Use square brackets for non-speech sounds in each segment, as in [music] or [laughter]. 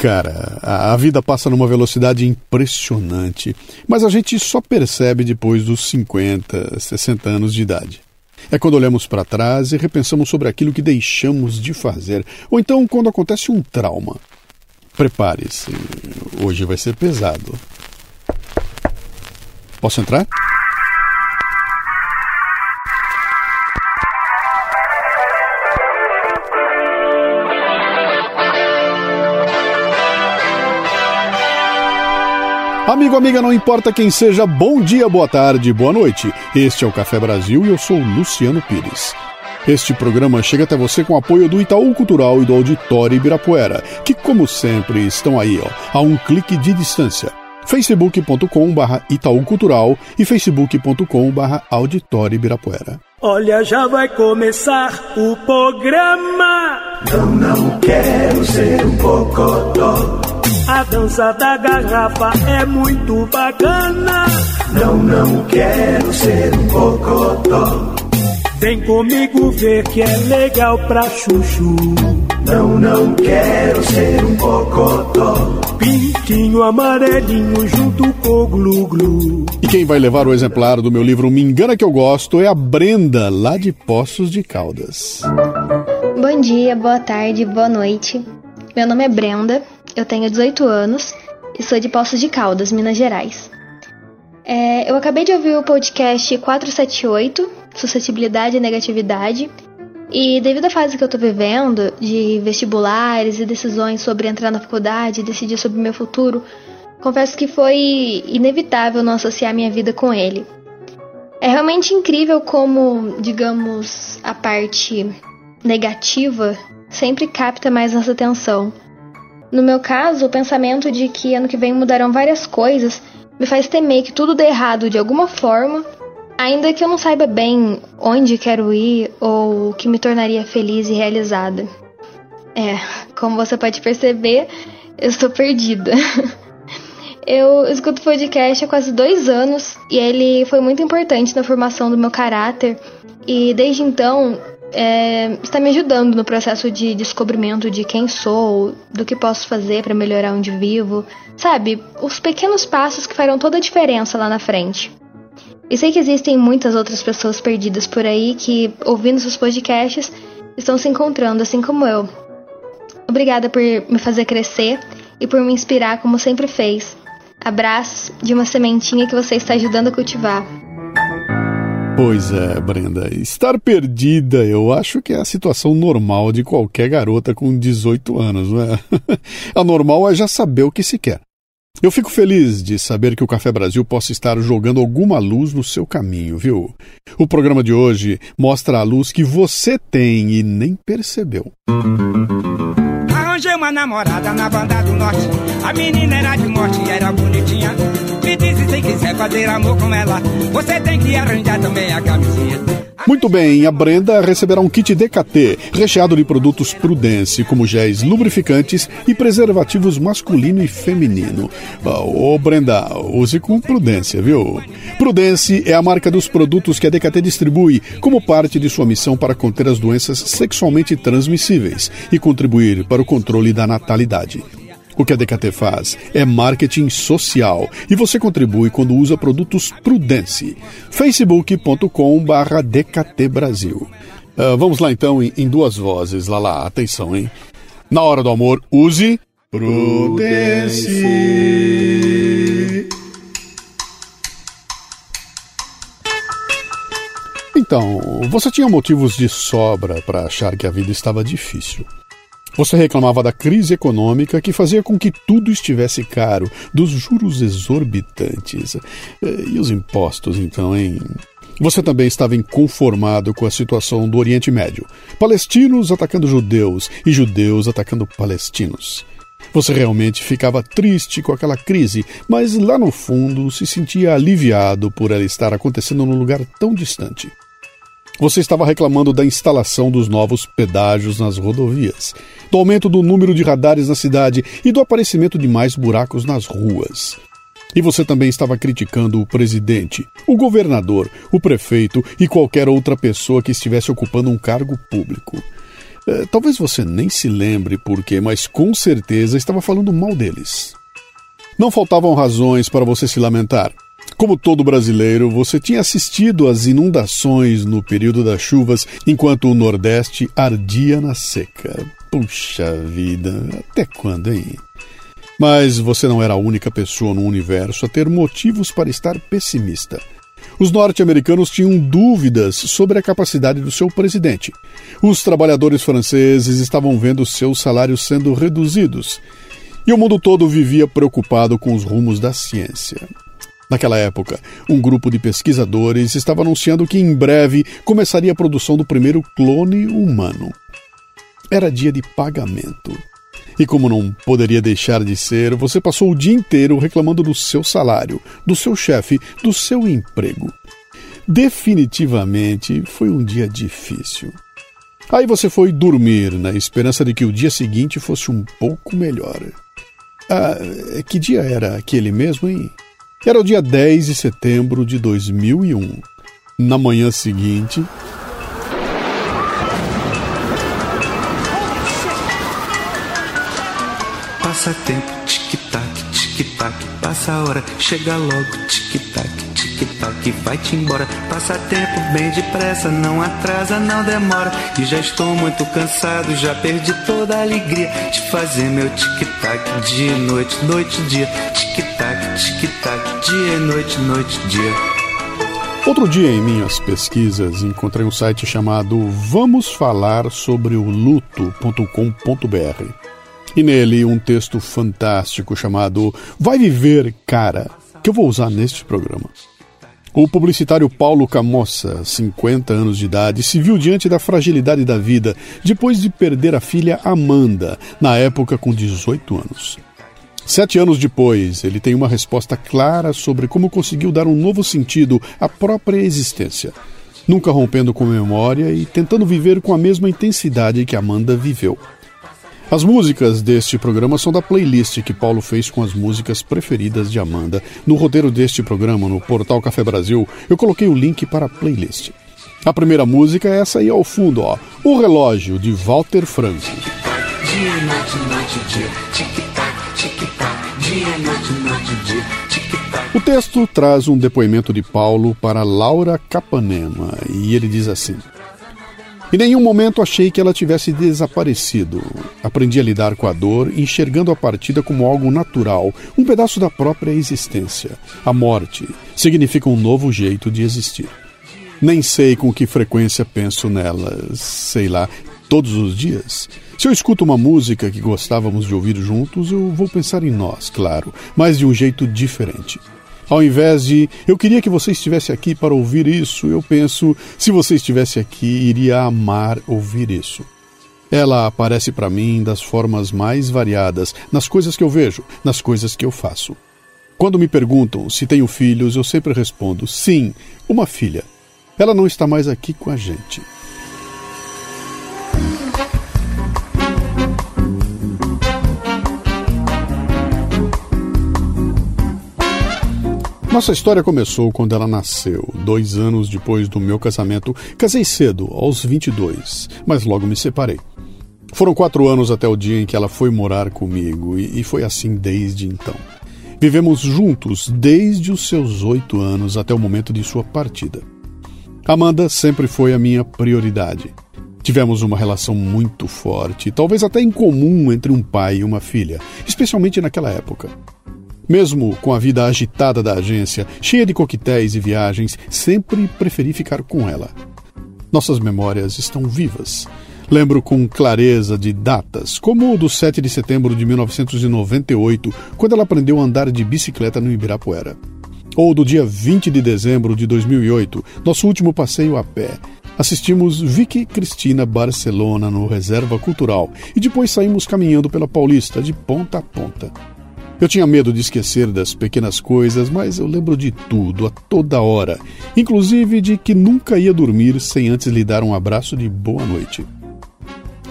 Cara, a vida passa numa velocidade impressionante, mas a gente só percebe depois dos 50, 60 anos de idade. É quando olhamos para trás e repensamos sobre aquilo que deixamos de fazer, ou então quando acontece um trauma. Prepare-se, hoje vai ser pesado. Posso entrar? Amigo, amiga, não importa quem seja, bom dia, boa tarde, boa noite. Este é o Café Brasil e eu sou Luciano Pires. Este programa chega até você com apoio do Itaú Cultural e do Auditório Ibirapuera, que, como sempre, estão aí, ó, a um clique de distância. facebook.com.br Itaú Cultural e facebook.com.br Auditório Ibirapuera. Olha, já vai começar o programa. Não, não quero ser um bocodó. A dança da garrafa é muito bacana. Não, não quero ser um bocodó. Vem comigo ver que é legal pra chuchu. Não, não quero ser um bocodó. Pintinho amarelinho junto com o glu-glu. E quem vai levar o exemplar do meu livro Me Engana Que Eu Gosto é a Brenda, lá de Poços de Caldas. Bom dia, boa tarde, boa noite. Meu nome é Brenda, eu tenho 18 anos e sou de Poços de Caldas, Minas Gerais. É, eu acabei de ouvir o podcast 478, Suscetibilidade e Negatividade, e devido à fase que eu tô vivendo, de vestibulares e decisões sobre entrar na faculdade, decidir sobre meu futuro, confesso que foi inevitável não associar minha vida com ele. É realmente incrível como, digamos, a parte negativa sempre capta mais nossa atenção. No meu caso, o pensamento de que ano que vem mudarão várias coisas me faz temer que tudo dê errado de alguma forma, ainda que eu não saiba bem onde quero ir ou o que me tornaria feliz e realizada. É, como você pode perceber, eu estou perdida. [laughs] Eu escuto podcast há quase dois anos e ele foi muito importante na formação do meu caráter. E desde então é, está me ajudando no processo de descobrimento de quem sou, do que posso fazer para melhorar onde vivo, sabe? Os pequenos passos que farão toda a diferença lá na frente. E sei que existem muitas outras pessoas perdidas por aí que, ouvindo seus podcasts, estão se encontrando assim como eu. Obrigada por me fazer crescer e por me inspirar como sempre fez. Abraços de uma sementinha que você está ajudando a cultivar. Pois é, Brenda. Estar perdida, eu acho que é a situação normal de qualquer garota com 18 anos, não é? [laughs] a normal é já saber o que se quer. Eu fico feliz de saber que o Café Brasil possa estar jogando alguma luz no seu caminho, viu? O programa de hoje mostra a luz que você tem e nem percebeu. Arranjei uma namorada na banda do norte. A menina era de morte e era bonitinha. Me quiser fazer amor com ela, você tem que arranjar também a camisinha. Muito bem, a Brenda receberá um kit DKT, recheado de produtos Prudence, como géis lubrificantes e preservativos masculino e feminino. Ô Brenda, use com prudência, viu? Prudence é a marca dos produtos que a DKT distribui como parte de sua missão para conter as doenças sexualmente transmissíveis e contribuir para o controle da natalidade. O que a DKT faz é marketing social e você contribui quando usa produtos Prudence. facebook.com/barra DKT Brasil. Uh, vamos lá então em, em duas vozes. Lá, atenção, hein? Na hora do amor, use Prudence. Então, você tinha motivos de sobra para achar que a vida estava difícil. Você reclamava da crise econômica que fazia com que tudo estivesse caro, dos juros exorbitantes. E os impostos, então, hein? Você também estava inconformado com a situação do Oriente Médio. Palestinos atacando judeus e judeus atacando palestinos. Você realmente ficava triste com aquela crise, mas lá no fundo se sentia aliviado por ela estar acontecendo num lugar tão distante. Você estava reclamando da instalação dos novos pedágios nas rodovias, do aumento do número de radares na cidade e do aparecimento de mais buracos nas ruas. E você também estava criticando o presidente, o governador, o prefeito e qualquer outra pessoa que estivesse ocupando um cargo público. É, talvez você nem se lembre por quê, mas com certeza estava falando mal deles. Não faltavam razões para você se lamentar. Como todo brasileiro, você tinha assistido às inundações no período das chuvas enquanto o Nordeste ardia na seca. Puxa vida, até quando, hein? Mas você não era a única pessoa no universo a ter motivos para estar pessimista. Os norte-americanos tinham dúvidas sobre a capacidade do seu presidente. Os trabalhadores franceses estavam vendo seus salários sendo reduzidos. E o mundo todo vivia preocupado com os rumos da ciência. Naquela época, um grupo de pesquisadores estava anunciando que em breve começaria a produção do primeiro clone humano. Era dia de pagamento. E como não poderia deixar de ser, você passou o dia inteiro reclamando do seu salário, do seu chefe, do seu emprego. Definitivamente foi um dia difícil. Aí você foi dormir na esperança de que o dia seguinte fosse um pouco melhor. Ah, que dia era aquele mesmo, hein? Era o dia 10 de setembro de 2001. Na manhã seguinte, Passa tempo, tic-tac, tic-tac, passa a hora, chega logo, tic-tac, tic-tac, vai-te embora. Passa tempo bem depressa, não atrasa, não demora. E já estou muito cansado, já perdi toda a alegria de fazer meu tic-tac, dia e noite, noite dia. Tic-tac, tic-tac, dia e noite, noite dia. Outro dia, em minhas pesquisas, encontrei um site chamado Vamos Falar sobre o Luto.com.br. E nele um texto fantástico chamado Vai Viver Cara, que eu vou usar neste programa. O publicitário Paulo Camossa, 50 anos de idade, se viu diante da fragilidade da vida depois de perder a filha Amanda, na época com 18 anos. Sete anos depois, ele tem uma resposta clara sobre como conseguiu dar um novo sentido à própria existência, nunca rompendo com a memória e tentando viver com a mesma intensidade que Amanda viveu. As músicas deste programa são da playlist que Paulo fez com as músicas preferidas de Amanda. No roteiro deste programa, no portal Café Brasil, eu coloquei o link para a playlist. A primeira música é essa aí ao fundo, ó. O Relógio, de Walter Franco. Dia, noite, noite, dia. Dia, noite, noite, dia. O texto traz um depoimento de Paulo para Laura Capanema e ele diz assim: Em nenhum momento achei que ela tivesse desaparecido. Aprendi a lidar com a dor, enxergando a partida como algo natural, um pedaço da própria existência. A morte significa um novo jeito de existir. Nem sei com que frequência penso nela, sei lá, todos os dias. Se eu escuto uma música que gostávamos de ouvir juntos, eu vou pensar em nós, claro, mas de um jeito diferente. Ao invés de eu queria que você estivesse aqui para ouvir isso, eu penso, se você estivesse aqui, iria amar ouvir isso. Ela aparece para mim das formas mais variadas, nas coisas que eu vejo, nas coisas que eu faço. Quando me perguntam se tenho filhos, eu sempre respondo: sim, uma filha. Ela não está mais aqui com a gente. Nossa história começou quando ela nasceu, dois anos depois do meu casamento. Casei cedo, aos 22, mas logo me separei. Foram quatro anos até o dia em que ela foi morar comigo, e, foi assim desde então. Vivemos juntos desde os seus oito anos até o momento de sua partida. Amanda sempre foi a minha prioridade. Tivemos uma relação muito forte, talvez até incomum entre um pai e uma filha, especialmente naquela época. Mesmo com a vida agitada da agência, cheia de coquetéis e viagens, sempre preferi ficar com ela. Nossas memórias estão vivas. Lembro com clareza de datas, como o do 7 de setembro de 1998, quando ela aprendeu a andar de bicicleta no Ibirapuera. Ou do dia 20 de dezembro de 2008, nosso último passeio a pé. Assistimos Vicky Cristina Barcelona no Reserva Cultural e depois saímos caminhando pela Paulista de ponta a ponta. Eu tinha medo de esquecer das pequenas coisas, mas eu lembro de tudo, a toda hora, inclusive de que nunca ia dormir sem antes lhe dar um abraço de boa noite.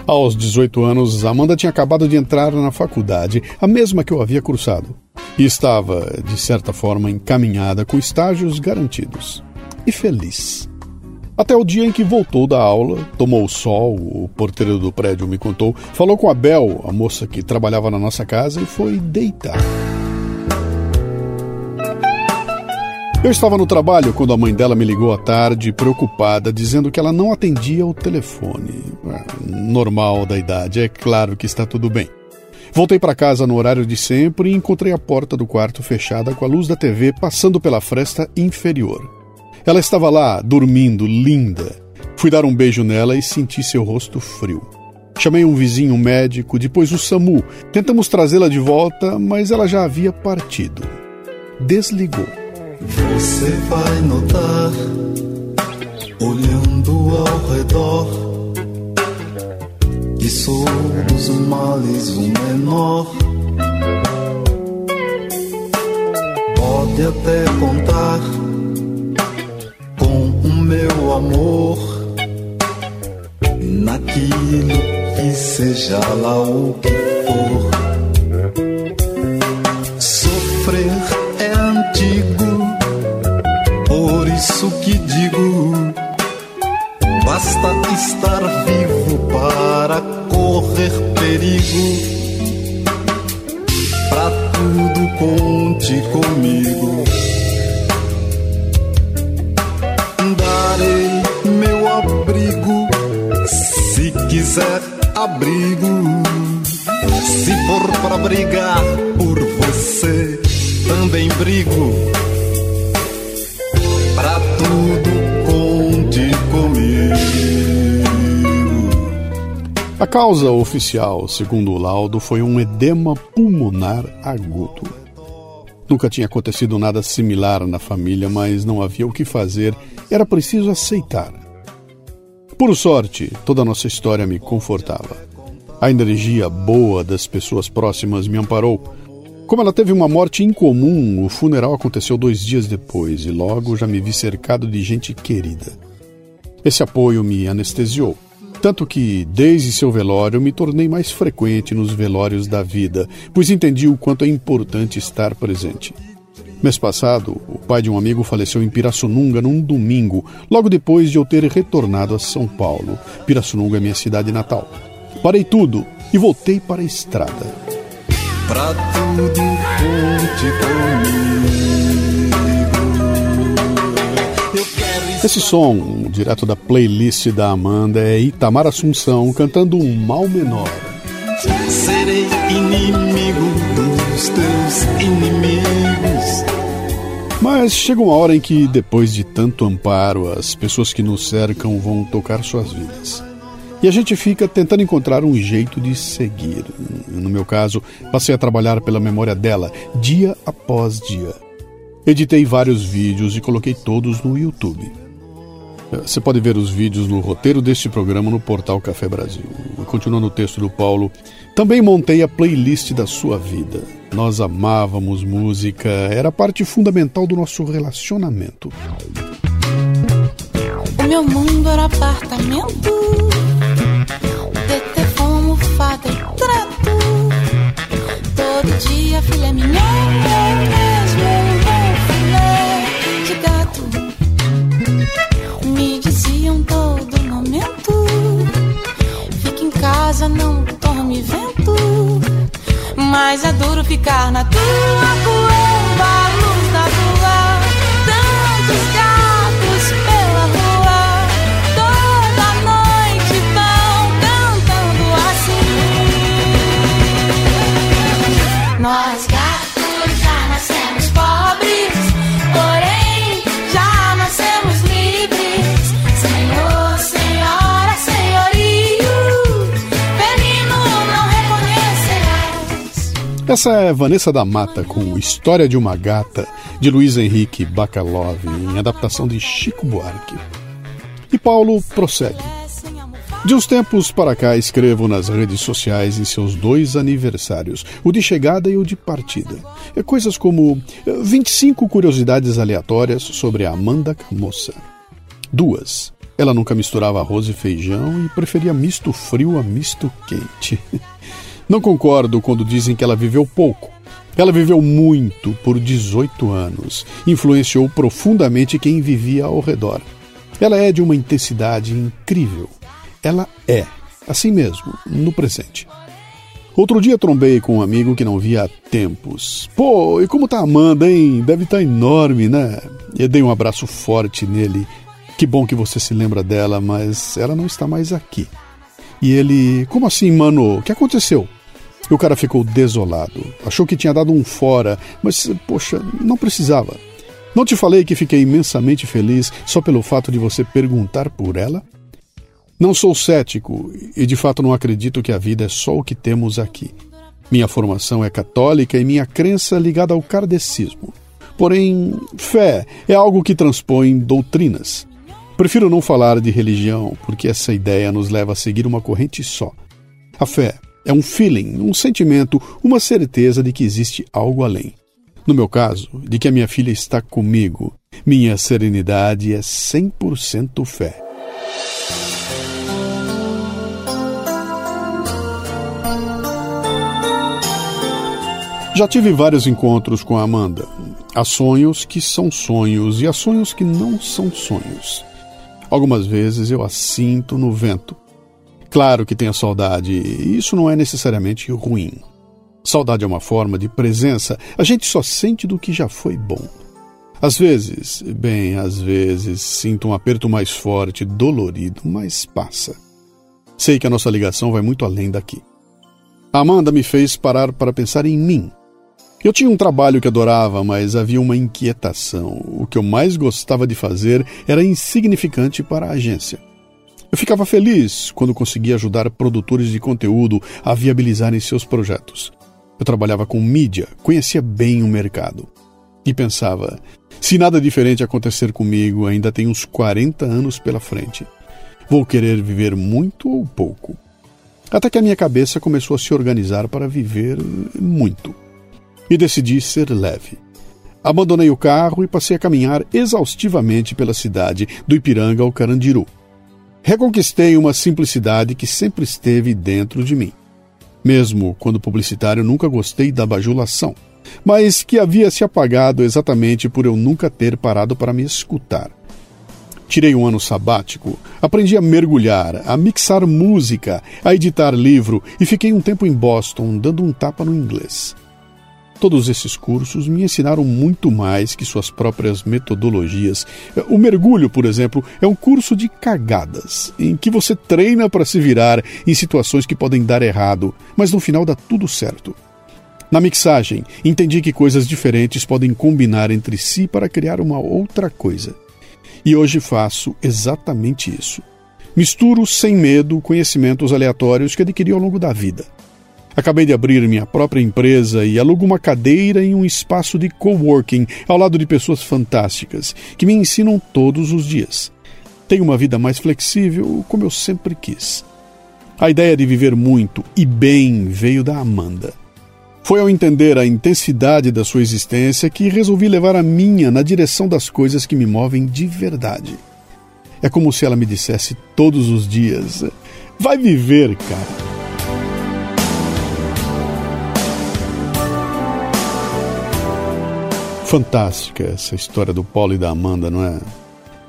Aos 18 anos, Amanda tinha acabado de entrar na faculdade, a mesma que eu havia cursado, e estava, de certa forma, encaminhada com estágios garantidos. E feliz. Até o dia em que voltou da aula, tomou o sol, o porteiro do prédio me contou, falou com a Bel, a moça que trabalhava na nossa casa, e foi deitar. Eu estava no trabalho quando a mãe dela me ligou à tarde, preocupada, dizendo que ela não atendia o telefone. É, normal da idade, é claro que está tudo bem. Voltei para casa no horário de sempre e encontrei a porta do quarto fechada com a luz da TV passando pela fresta inferior. Ela estava lá, dormindo, linda. Fui dar um beijo nela e senti seu rosto frio. Chamei um vizinho médico, depois o SAMU. Tentamos trazê-la de volta, mas ela já havia partido. Desligou. Você vai notar, olhando ao redor, que somos males o menor. Pode até contar meu amor naquilo que seja lá o que for. Sofrer é antigo, por isso que digo: basta estar vivo para correr perigo. Brigar por você, também brigo. Pra tudo conte comigo. A causa oficial, segundo o laudo, foi um edema pulmonar agudo. Nunca tinha acontecido nada similar na família, mas não havia o que fazer, era preciso aceitar. Por sorte, toda a nossa história me confortava. A energia boa das pessoas próximas me amparou. Como ela teve uma morte incomum, o funeral aconteceu dois dias depois e logo já me vi cercado de gente querida. Esse apoio me anestesiou. Tanto que, desde seu velório, me tornei mais frequente nos velórios da vida, pois entendi o quanto é importante estar presente. Mês passado, o pai de um amigo faleceu em Pirassununga num domingo, logo depois de eu ter retornado a São Paulo. Pirassununga é minha cidade natal. Parei tudo e voltei para a estrada. Pra tudo conte comigo. Esse som, direto da playlist da Amanda, é Itamar Assunção cantando um Mal Menor. Serei inimigo dos teus inimigos mas chega uma hora em que, depois de tanto amparo, as pessoas que nos cercam vão tocar suas vidas. E a gente fica tentando encontrar um jeito de seguir. No meu caso, passei a trabalhar pela memória dela, dia após dia. Editei vários vídeos e coloquei todos no YouTube. Você pode ver os vídeos no roteiro deste programa no portal Café Brasil. Continuando o texto do Paulo, também montei a playlist da sua vida. Nós amávamos música, era parte fundamental do nosso relacionamento. O meu mundo era apartamento, DT como fada e trato. Todo dia filha minha, eu mesmo um filé de gato. Me diziam todo momento, fica em casa, não tome vento. Mas é duro ficar na tua cueva, Essa é Vanessa da Mata com História de uma Gata, de Luiz Henrique Bacalov, em adaptação de Chico Buarque. E Paulo prossegue. De uns tempos para cá escrevo nas redes sociais em seus dois aniversários, o de chegada e o de partida. É coisas como eh, 25 curiosidades aleatórias sobre a Amanda Camoça. Duas. Ela nunca misturava arroz e feijão e preferia misto frio a misto quente. [laughs] Não concordo quando dizem que ela viveu pouco. Ela viveu muito por 18 anos. Influenciou profundamente quem vivia ao redor. Ela é de uma intensidade incrível. Ela é, assim mesmo, no presente. Outro dia trombei com um amigo que não via há tempos. Pô, e como tá Amanda, hein? Deve estar tá enorme, né? Eu dei um abraço forte nele. Que bom que você se lembra dela, mas ela não está mais aqui. E ele, como assim, mano? O que aconteceu? E o cara ficou desolado. Achou que tinha dado um fora, mas, poxa, não precisava. Não te falei que fiquei imensamente feliz só pelo fato de você perguntar por ela? Não sou cético e de fato não acredito que a vida é só o que temos aqui. Minha formação é católica e minha crença ligada ao kardecismo. Porém, fé é algo que transpõe doutrinas. Prefiro não falar de religião, porque essa ideia nos leva a seguir uma corrente só. A fé é um feeling, um sentimento, uma certeza de que existe algo além. No meu caso, de que a minha filha está comigo, minha serenidade é 100% fé. Já tive vários encontros com a Amanda. Há sonhos que são sonhos e há sonhos que não são sonhos. Algumas vezes eu a sinto no vento. Claro que tenho saudade, e isso não é necessariamente ruim. Saudade é uma forma de presença, a gente só sente do que já foi bom. Às vezes, bem, às vezes, sinto um aperto mais forte, dolorido, mas passa. Sei que a nossa ligação vai muito além daqui. A Amanda me fez parar para pensar em mim, eu tinha um trabalho que adorava, mas havia uma inquietação. O que eu mais gostava de fazer era insignificante para a agência. Eu ficava feliz quando conseguia ajudar produtores de conteúdo a viabilizarem seus projetos. Eu trabalhava com mídia, conhecia bem o mercado. E pensava: se nada diferente acontecer comigo, ainda tenho uns 40 anos pela frente. Vou querer viver muito ou pouco. Até que a minha cabeça começou a se organizar para viver muito e decidi ser leve. Abandonei o carro e passei a caminhar exaustivamente pela cidade, do Ipiranga ao Carandiru. Reconquistei uma simplicidade que sempre esteve dentro de mim. Mesmo quando publicitário, nunca gostei da bajulação, mas que havia se apagado exatamente por eu nunca ter parado para me escutar. Tirei um ano sabático, aprendi a mergulhar, a mixar música, a editar livro e fiquei um tempo em Boston dando um tapa no inglês. Todos esses cursos me ensinaram muito mais que suas próprias metodologias. O mergulho, por exemplo, é um curso de cagadas, em que você treina para se virar em situações que podem dar errado, mas no final dá tudo certo. Na mixagem, entendi que coisas diferentes podem combinar entre si para criar uma outra coisa. E hoje faço exatamente isso. Misturo sem medo conhecimentos aleatórios que adquiri ao longo da vida. Acabei de abrir minha própria empresa e alugo uma cadeira em um espaço de coworking ao lado de pessoas fantásticas que me ensinam todos os dias. Tenho uma vida mais flexível, como eu sempre quis. A ideia de viver muito e bem veio da Amanda. Foi ao entender a intensidade da sua existência que resolvi levar a minha na direção das coisas que me movem de verdade. É como se ela me dissesse todos os dias: vai viver, cara. Fantástica essa história do Paulo e da Amanda, não é?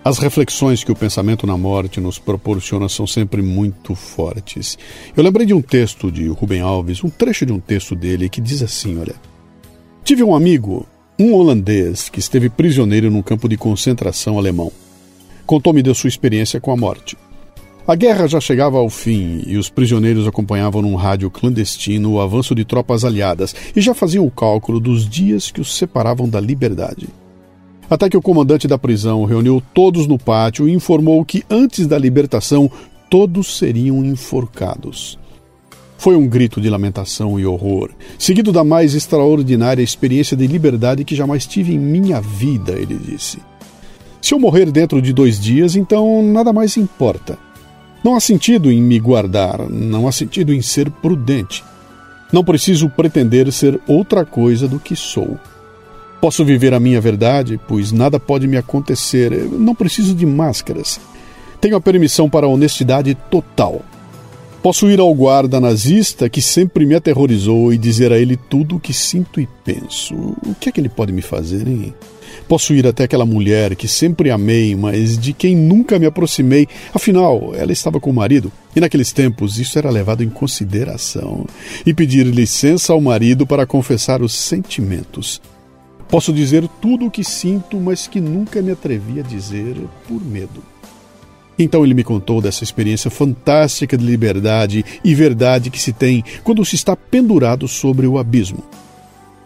As reflexões que o pensamento na morte nos proporciona são sempre muito fortes. Eu lembrei de um texto de Rubem Alves, um trecho de um texto dele que diz assim: olha. Tive um amigo, um holandês, que esteve prisioneiro num campo de concentração alemão. Contou-me da sua experiência com a morte. A guerra já chegava ao fim e os prisioneiros acompanhavam num rádio clandestino o avanço de tropas aliadas e já faziam o cálculo dos dias que os separavam da liberdade. Até que o comandante da prisão reuniu todos no pátio e informou que antes da libertação todos seriam enforcados. Foi um grito de lamentação e horror, seguido da mais extraordinária experiência de liberdade que jamais tive em minha vida, ele disse. Se eu morrer dentro de dois dias, então nada mais importa. Não há sentido em me guardar, não há sentido em ser prudente. Não preciso pretender ser outra coisa do que sou. Posso viver a minha verdade, pois nada pode me acontecer. não preciso de máscaras. Tenho a permissão para a honestidade total. Posso ir ao guarda nazista que sempre me aterrorizou e dizer a ele tudo o que sinto e penso. O que é que ele pode me fazer, hein? Posso ir até aquela mulher que sempre amei, mas de quem nunca me aproximei. Afinal, ela estava com o marido, e naqueles tempos isso era levado em consideração. E pedir licença ao marido para confessar os sentimentos. Posso dizer tudo o que sinto, mas que nunca me atrevi a dizer por medo. Então ele me contou dessa experiência fantástica de liberdade e verdade que se tem quando se está pendurado sobre o abismo.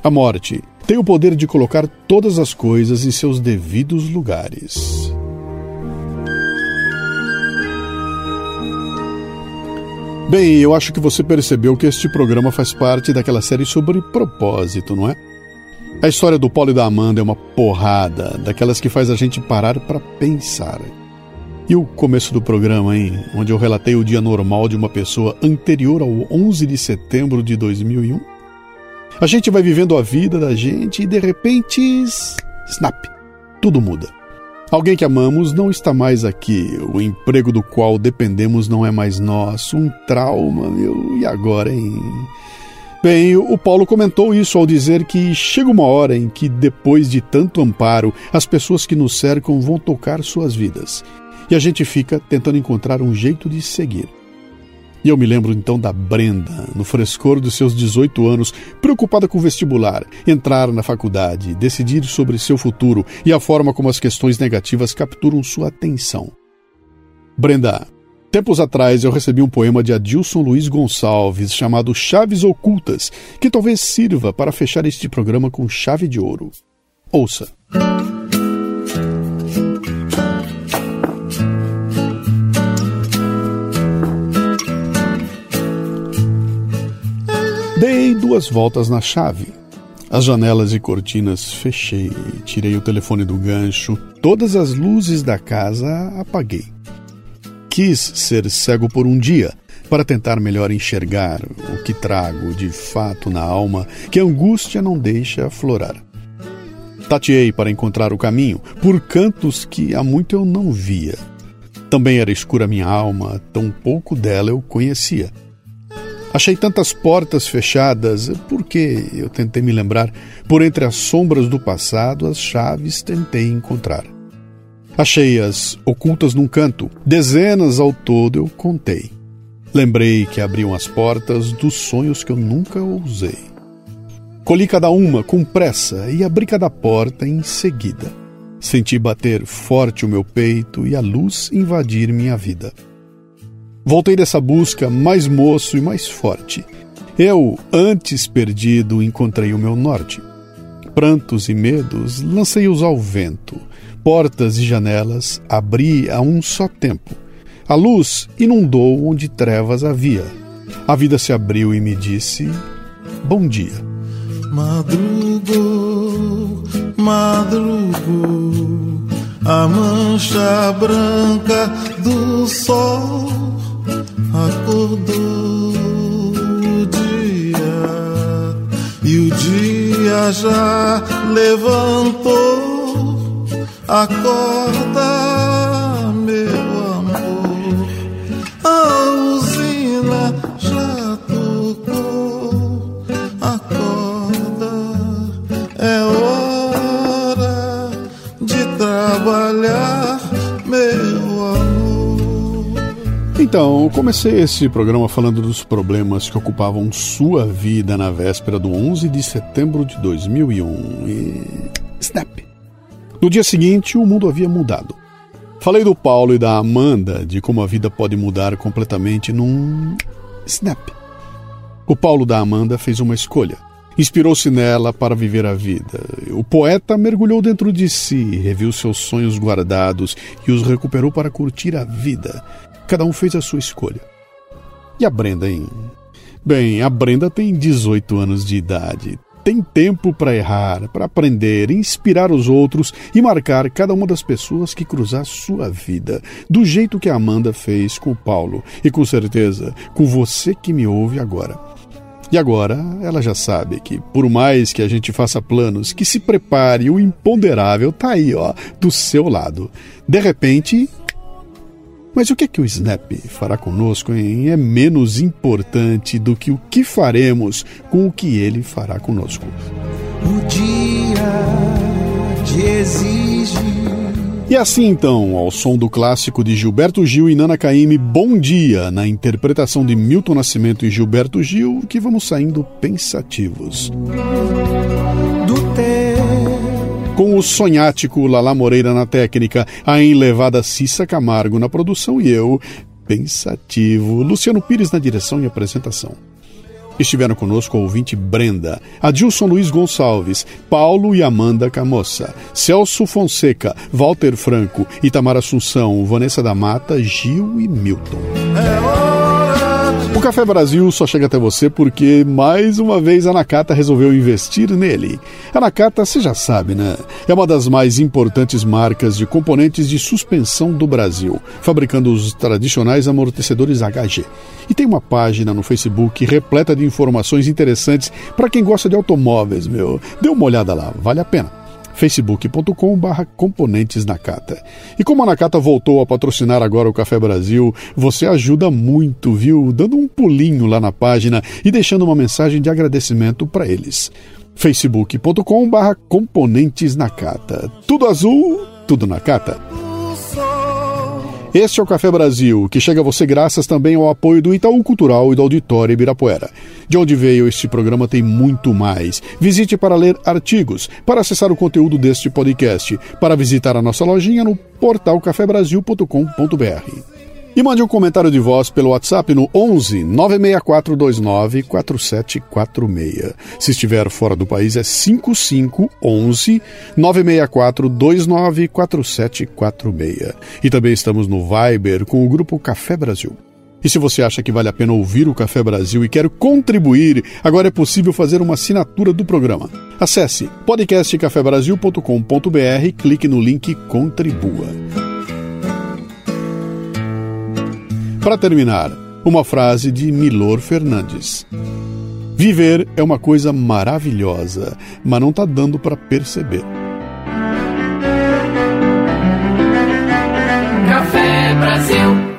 A morte tem o poder de colocar todas as coisas em seus devidos lugares. Bem, eu acho que você percebeu que este programa faz parte daquela série sobre propósito, não é? A história do Paulo e da Amanda é uma porrada, daquelas que faz a gente parar para pensar. E o começo do programa, hein? Onde eu relatei o dia normal de uma pessoa anterior ao 11 de setembro de 2001? A gente vai vivendo a vida da gente e de repente. Snap! Tudo muda. Alguém que amamos não está mais aqui. O emprego do qual dependemos não é mais nosso. Um trauma, meu. E agora, hein? Bem, o Paulo comentou isso ao dizer que chega uma hora em que, depois de tanto amparo, as pessoas que nos cercam vão tocar suas vidas e a gente fica tentando encontrar um jeito de seguir. E eu me lembro então da Brenda, no frescor dos seus 18 anos, preocupada com o vestibular, entrar na faculdade, decidir sobre seu futuro e a forma como as questões negativas capturam sua atenção. Brenda, tempos atrás eu recebi um poema de Adilson Luiz Gonçalves chamado Chaves Ocultas, que talvez sirva para fechar este programa com chave de ouro. Ouça. Duas voltas na chave. As janelas e cortinas fechei, tirei o telefone do gancho, todas as luzes da casa apaguei. Quis ser cego por um dia, para tentar melhor enxergar o que trago de fato na alma que a angústia não deixa aflorar. Tateei para encontrar o caminho por cantos que há muito eu não via. Também era escura minha alma, tão pouco dela eu conhecia. Achei tantas portas fechadas, porque eu tentei me lembrar, por entre as sombras do passado, as chaves tentei encontrar. Achei-as ocultas num canto, dezenas ao todo eu contei. Lembrei que abriam as portas dos sonhos que eu nunca ousei. Colhi cada uma com pressa e abri cada porta em seguida. Senti bater forte o meu peito e a luz invadir minha vida. Voltei dessa busca mais moço e mais forte. Eu, antes perdido, encontrei o meu norte. Prantos e medos lancei-os ao vento. Portas e janelas abri a um só tempo. A luz inundou onde trevas havia. A vida se abriu e me disse: Bom dia. Madrugo, madrugo, a mancha branca do sol acordou o dia e o dia já levantou. Acorda, Então, comecei esse programa falando dos problemas que ocupavam sua vida na véspera do 11 de setembro de 2001 e. Snap! No dia seguinte, o mundo havia mudado. Falei do Paulo e da Amanda, de como a vida pode mudar completamente num. Snap! O Paulo da Amanda fez uma escolha. Inspirou-se nela para viver a vida. O poeta mergulhou dentro de si, reviu seus sonhos guardados e os recuperou para curtir a vida. Cada um fez a sua escolha. E a Brenda, hein? Bem, a Brenda tem 18 anos de idade. Tem tempo para errar, para aprender, inspirar os outros e marcar cada uma das pessoas que cruzar sua vida, do jeito que a Amanda fez com o Paulo e com certeza com você que me ouve agora. E agora ela já sabe que, por mais que a gente faça planos, que se prepare, o imponderável tá aí, ó, do seu lado. De repente, Mas o que, é que o Snap fará conosco hein? é menos importante do que o que faremos com o que ele fará conosco. O dia te exige. E assim então, ao som do clássico de Gilberto Gil e Nana Caymmi, Bom Dia, na interpretação de Milton Nascimento e Gilberto Gil, que vamos saindo pensativos. Do teu com o sonhático Lala Moreira na técnica, a enlevada Cissa Camargo na produção e eu, pensativo, Luciano Pires na direção e apresentação. Estiveram conosco o ouvinte Brenda, Adilson Luiz Gonçalves, Paulo e Amanda Camoça, Celso Fonseca, Walter Franco, Itamar Assunção, Vanessa da Mata, Gil e Milton. O Café Brasil só chega até você porque, mais uma vez, a Nakata resolveu investir nele. A Nakata, você já sabe, né? É uma das mais importantes marcas de componentes de suspensão do Brasil, fabricando os tradicionais amortecedores HG. E tem uma página no Facebook repleta de informações interessantes para quem gosta de automóveis, meu. Dê uma olhada lá, vale a pena facebook.com.br componentes Nakata. E como a Nakata voltou a patrocinar agora o Café Brasil, você ajuda muito, viu? Dando um pulinho lá na página e deixando uma mensagem de agradecimento para eles. facebook.com.br componentes Nakata. Tudo azul, tudo Nakata. Este é o Café Brasil, que chega a você graças também ao apoio do Itaú Cultural e do Auditório Ibirapuera. De onde veio este programa tem muito mais. Visite para ler artigos, para acessar o conteúdo deste podcast, para visitar a nossa lojinha no portal cafebrasil.com.br. E mande um comentário de voz pelo WhatsApp no 11 96429 4746. Se estiver fora do país é 55 11 96429 4746. E também estamos no Viber com o grupo Café Brasil. E se você acha que vale a pena ouvir o Café Brasil e quer contribuir, agora é possível fazer uma assinatura do programa. Acesse podcastcafebrasil.com.br clique no link Contribua. Para terminar, uma frase de Milor Fernandes. Viver é uma coisa maravilhosa, mas não está dando para perceber. Café Brasil